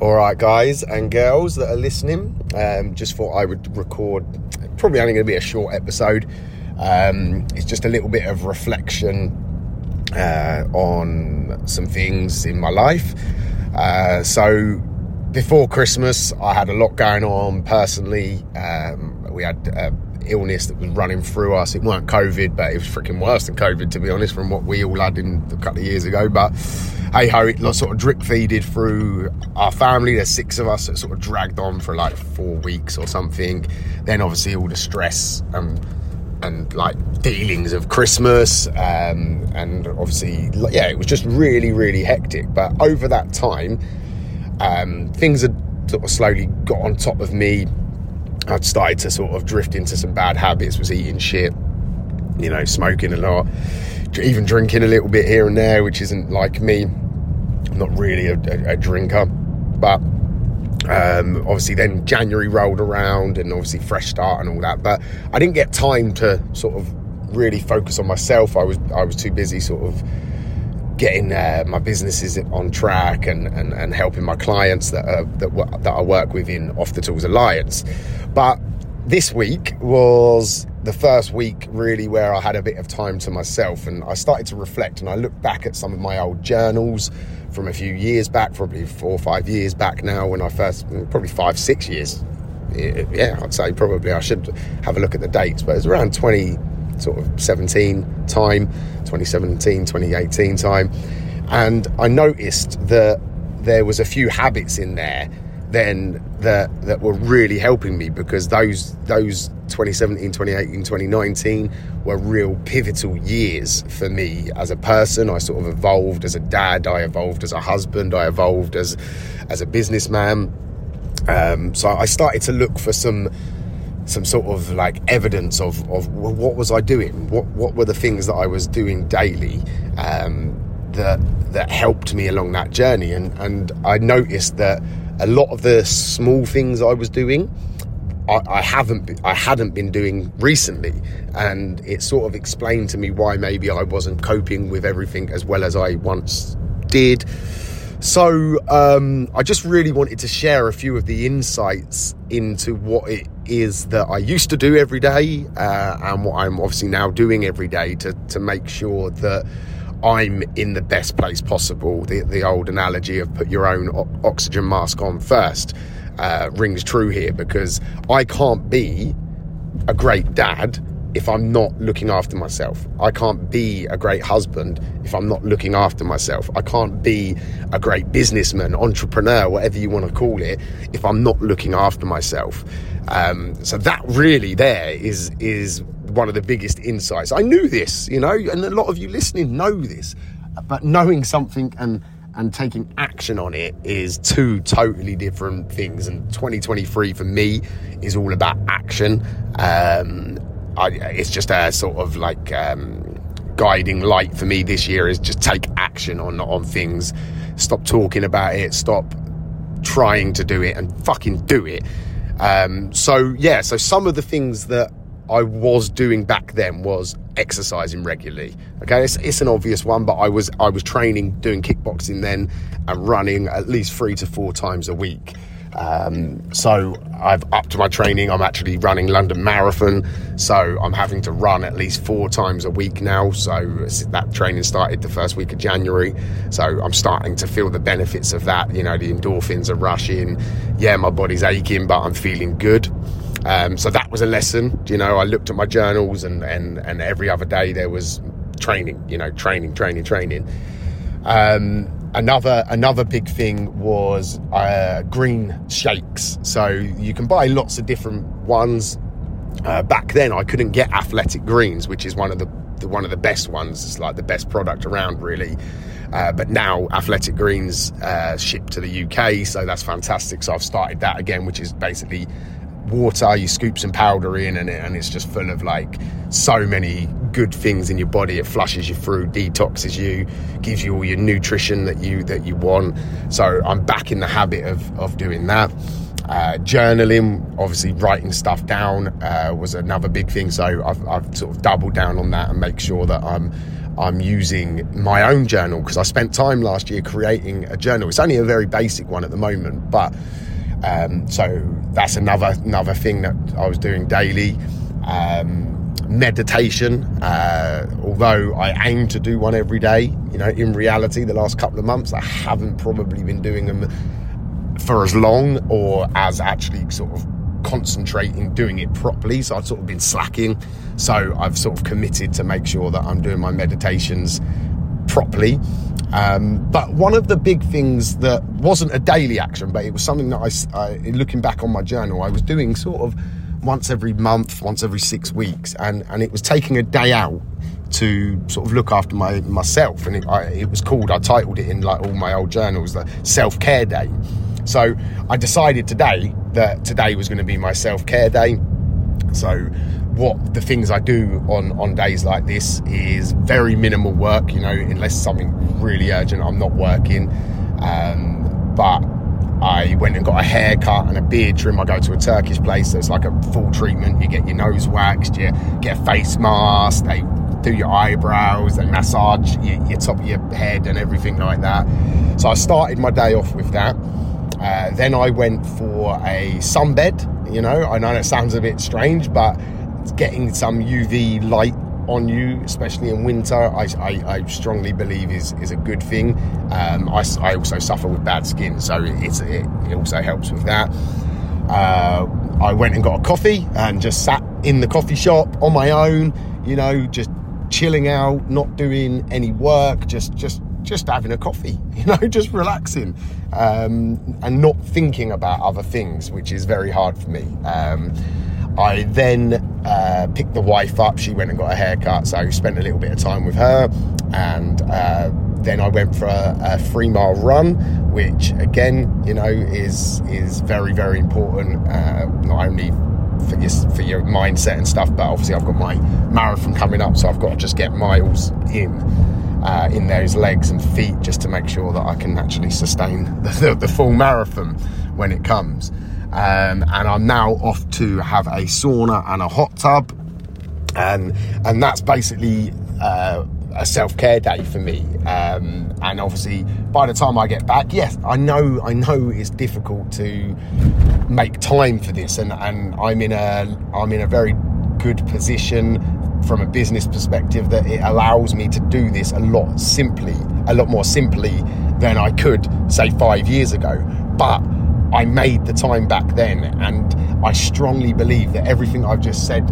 All right, guys and girls that are listening, um, just thought I would record. Probably only going to be a short episode. Um, it's just a little bit of reflection uh, on some things in my life. Uh, so, before Christmas, I had a lot going on personally. Um, we had uh, illness that was running through us. It weren't COVID, but it was freaking worse than COVID, to be honest, from what we all had in a couple of years ago. But hey ho, it sort of drip feeded through our family. There's six of us that sort of dragged on for like four weeks or something. Then obviously all the stress and and like dealings of Christmas, um, and obviously yeah, it was just really really hectic. But over that time, um, things had sort of slowly got on top of me. I'd started to sort of drift into some bad habits. Was eating shit, you know, smoking a lot even drinking a little bit here and there, which isn't like me. I'm not really a, a, a drinker, but um, obviously then January rolled around and obviously fresh start and all that. But I didn't get time to sort of really focus on myself. I was I was too busy sort of getting uh, my businesses on track and, and, and helping my clients that are, that that I work with in Off the Tools Alliance. But this week was the first week really where I had a bit of time to myself and I started to reflect and I looked back at some of my old journals from a few years back, probably four or five years back now when I first, probably five, six years. Yeah, I'd say probably I should have a look at the dates, but it was around 20, sort of 17 time, 2017, 2018 time. And I noticed that there was a few habits in there then that that were really helping me because those those 2017 2018 2019 were real pivotal years for me as a person i sort of evolved as a dad i evolved as a husband i evolved as as a businessman um, so i started to look for some some sort of like evidence of of what was i doing? What what were the things that i was doing daily um, that that helped me along that journey? And and i noticed that a lot of the small things I was doing, I, I haven't, I hadn't been doing recently, and it sort of explained to me why maybe I wasn't coping with everything as well as I once did. So um, I just really wanted to share a few of the insights into what it is that I used to do every day uh, and what I'm obviously now doing every day to to make sure that I'm in the best place possible. The, the old analogy of put your own o- oxygen mask on first uh, rings true here because I can't be a great dad if I'm not looking after myself. I can't be a great husband if I'm not looking after myself. I can't be a great businessman, entrepreneur, whatever you want to call it, if I'm not looking after myself. Um, so that really there is is one of the biggest insights. I knew this, you know, and a lot of you listening know this, but knowing something and and taking action on it is two totally different things. And 2023 for me is all about action. Um, I, it's just a sort of like um, guiding light for me this year is just take action on on things. Stop talking about it. Stop trying to do it and fucking do it. Um, so yeah, so some of the things that I was doing back then was exercising regularly. Okay, it's, it's, an obvious one, but I was I was training, doing kickboxing then, and running at least three to four times a week. Um, so I've upped my training. I'm actually running London Marathon, so I'm having to run at least four times a week now. So that training started the first week of January. So I'm starting to feel the benefits of that. You know, the endorphins are rushing. Yeah, my body's aching, but I'm feeling good. Um, so that was a lesson. You know, I looked at my journals and, and, and every other day there was training, you know, training, training, training. Um, another another big thing was uh, green shakes. So you can buy lots of different ones. Uh, back then, I couldn't get athletic greens, which is one of the, the, one of the best ones. It's like the best product around, really. Uh, but now Athletic Greens uh, ship to the UK, so that's fantastic. So I've started that again, which is basically water. You scoop some powder in, and, it, and it's just full of like so many good things in your body. It flushes you through, detoxes you, gives you all your nutrition that you that you want. So I'm back in the habit of of doing that. Uh, journaling, obviously writing stuff down uh, was another big thing. So I've, I've sort of doubled down on that and make sure that I'm I'm using my own journal because I spent time last year creating a journal. It's only a very basic one at the moment, but um, so that's another another thing that I was doing daily. Um, meditation, uh, although I aim to do one every day, you know, in reality, the last couple of months I haven't probably been doing them for as long or as actually sort of concentrating doing it properly. So I've sort of been slacking. So I've sort of committed to make sure that I'm doing my meditations properly um, but one of the big things that wasn't a daily action but it was something that I, I looking back on my journal I was doing sort of once every month once every six weeks. And and it was taking a day out to sort of look after my myself. And it, I, it was called I titled it in like all my old journals the self-care day. So I decided today that today was going to be my self care day. So what the things I do on on days like this is very minimal work. You know, unless something really urgent, I'm not working. Um, but I went and got a haircut and a beard trim. I go to a Turkish place, so it's like a full treatment. You get your nose waxed, you get a face mask, they do your eyebrows, they massage your, your top of your head and everything like that. So I started my day off with that. Uh, then I went for a sunbed. You know, I know it sounds a bit strange, but getting some UV light on you, especially in winter, I, I, I strongly believe is is a good thing. Um, I, I, also suffer with bad skin, so it, it also helps with that. Uh, I went and got a coffee and just sat in the coffee shop on my own. You know, just chilling out, not doing any work, just just just having a coffee, you know, just relaxing um, and not thinking about other things, which is very hard for me. Um, I then uh, picked the wife up. She went and got a haircut, so I spent a little bit of time with her. And uh, then I went for a, a, three mile run, which again, you know, is is very very important. Uh, not only for your for your mindset and stuff, but obviously I've got my marathon coming up, so I've got to just get miles in uh, in those legs and feet just to make sure that I can actually sustain the, the, the full marathon when it comes. Um, and I'm now off to have a sauna and a hot tub, and and that's basically uh, a self care day for me. Um, and obviously, by the time I get back, yes, I know I know it's difficult to make time for this, and and I'm in a I'm in a very good position from a business perspective that it allows me to do this a lot simply, a lot more simply than I could say five years ago. But I made the time back then, and I strongly believe that everything I've just said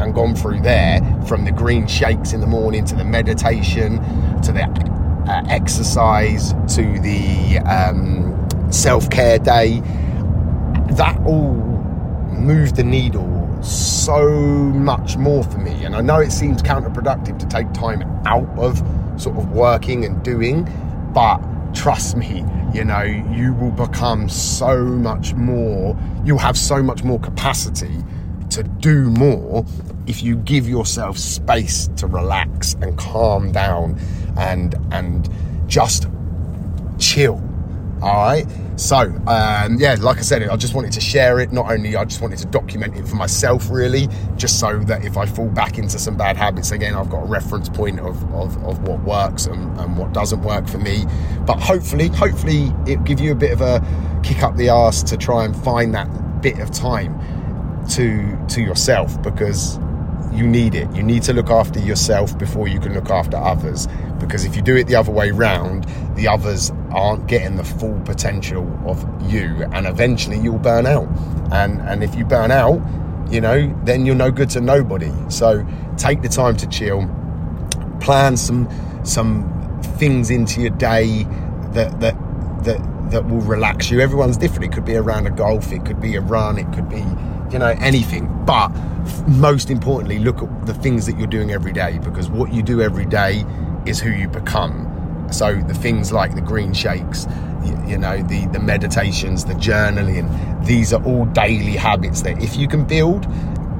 and gone through there, from the green shakes in the morning to the meditation to the uh, exercise to the um, self care day, that all moved the needle so much more for me. And I know it seems counterproductive to take time out of sort of working and doing, but trust me, you know, you will become so much more, you'll have so much more capacity to do more if you give yourself space to relax and calm down and and just chill all right. So, um, yeah, like I said, I just wanted to share it. Not only I just wanted to document it for myself, really, just so that if I fall back into some bad habits again, I've got a reference point of, of, of what works and, and what doesn't work for me. But hopefully, hopefully, it give you a bit of a kick up the arse to try and find that bit of time to to yourself because you need it. You need to look after yourself before you can look after others. Because if you do it the other way round, the others aren't getting the full potential of you, and eventually you'll burn out. And and if you burn out, you know, then you're no good to nobody. So take the time to chill, plan some some things into your day that that that that will relax you. Everyone's different. It could be a golf, it could be a run, it could be you know, anything. But most importantly, look at the things that you're doing every day because what you do every day is who you become. So the things like the green shakes, you, you know, the the meditations, the journaling, these are all daily habits that if you can build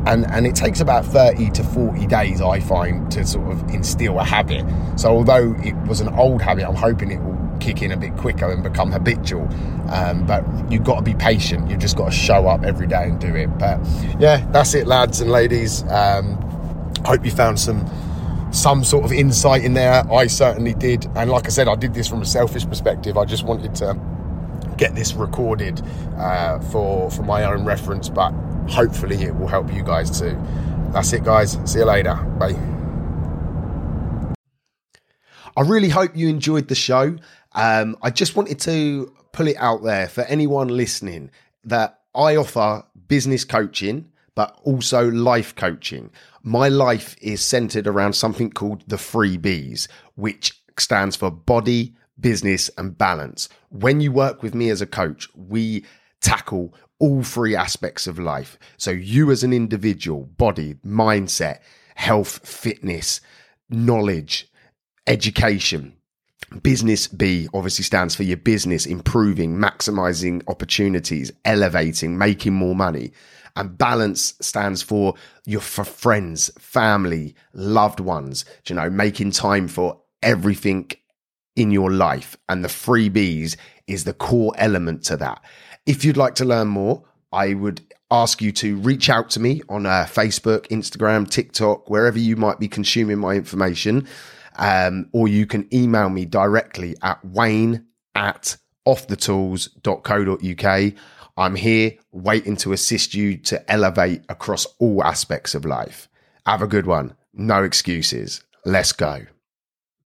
and and it takes about 30 to 40 days i find to sort of instill a habit. So although it was an old habit i'm hoping it will kick in a bit quicker and become habitual. Um, but you've got to be patient. You've just got to show up every day and do it. But yeah that's it lads and ladies. Um, hope you found some some sort of insight in there i certainly did and like i said i did this from a selfish perspective i just wanted to get this recorded uh, for for my own reference but hopefully it will help you guys too. That's it, guys. See you later. Bye. I really hope you enjoyed the show. Um, I just wanted to pull it out there for anyone listening that I offer business coaching, but also life coaching. My life is centered around something called the three B's, which stands for body, business, and balance. When you work with me as a coach, we tackle all three aspects of life. So, you as an individual, body, mindset, health, fitness, knowledge, education. Business B obviously stands for your business, improving, maximizing opportunities, elevating, making more money. And balance stands for your for friends, family, loved ones, you know, making time for everything in your life. And the three B's is the core element to that. If you'd like to learn more, I would ask you to reach out to me on uh, Facebook, Instagram, TikTok, wherever you might be consuming my information. Um, or you can email me directly at wayne at offthetools.co.uk. I'm here waiting to assist you to elevate across all aspects of life. Have a good one. No excuses. Let's go.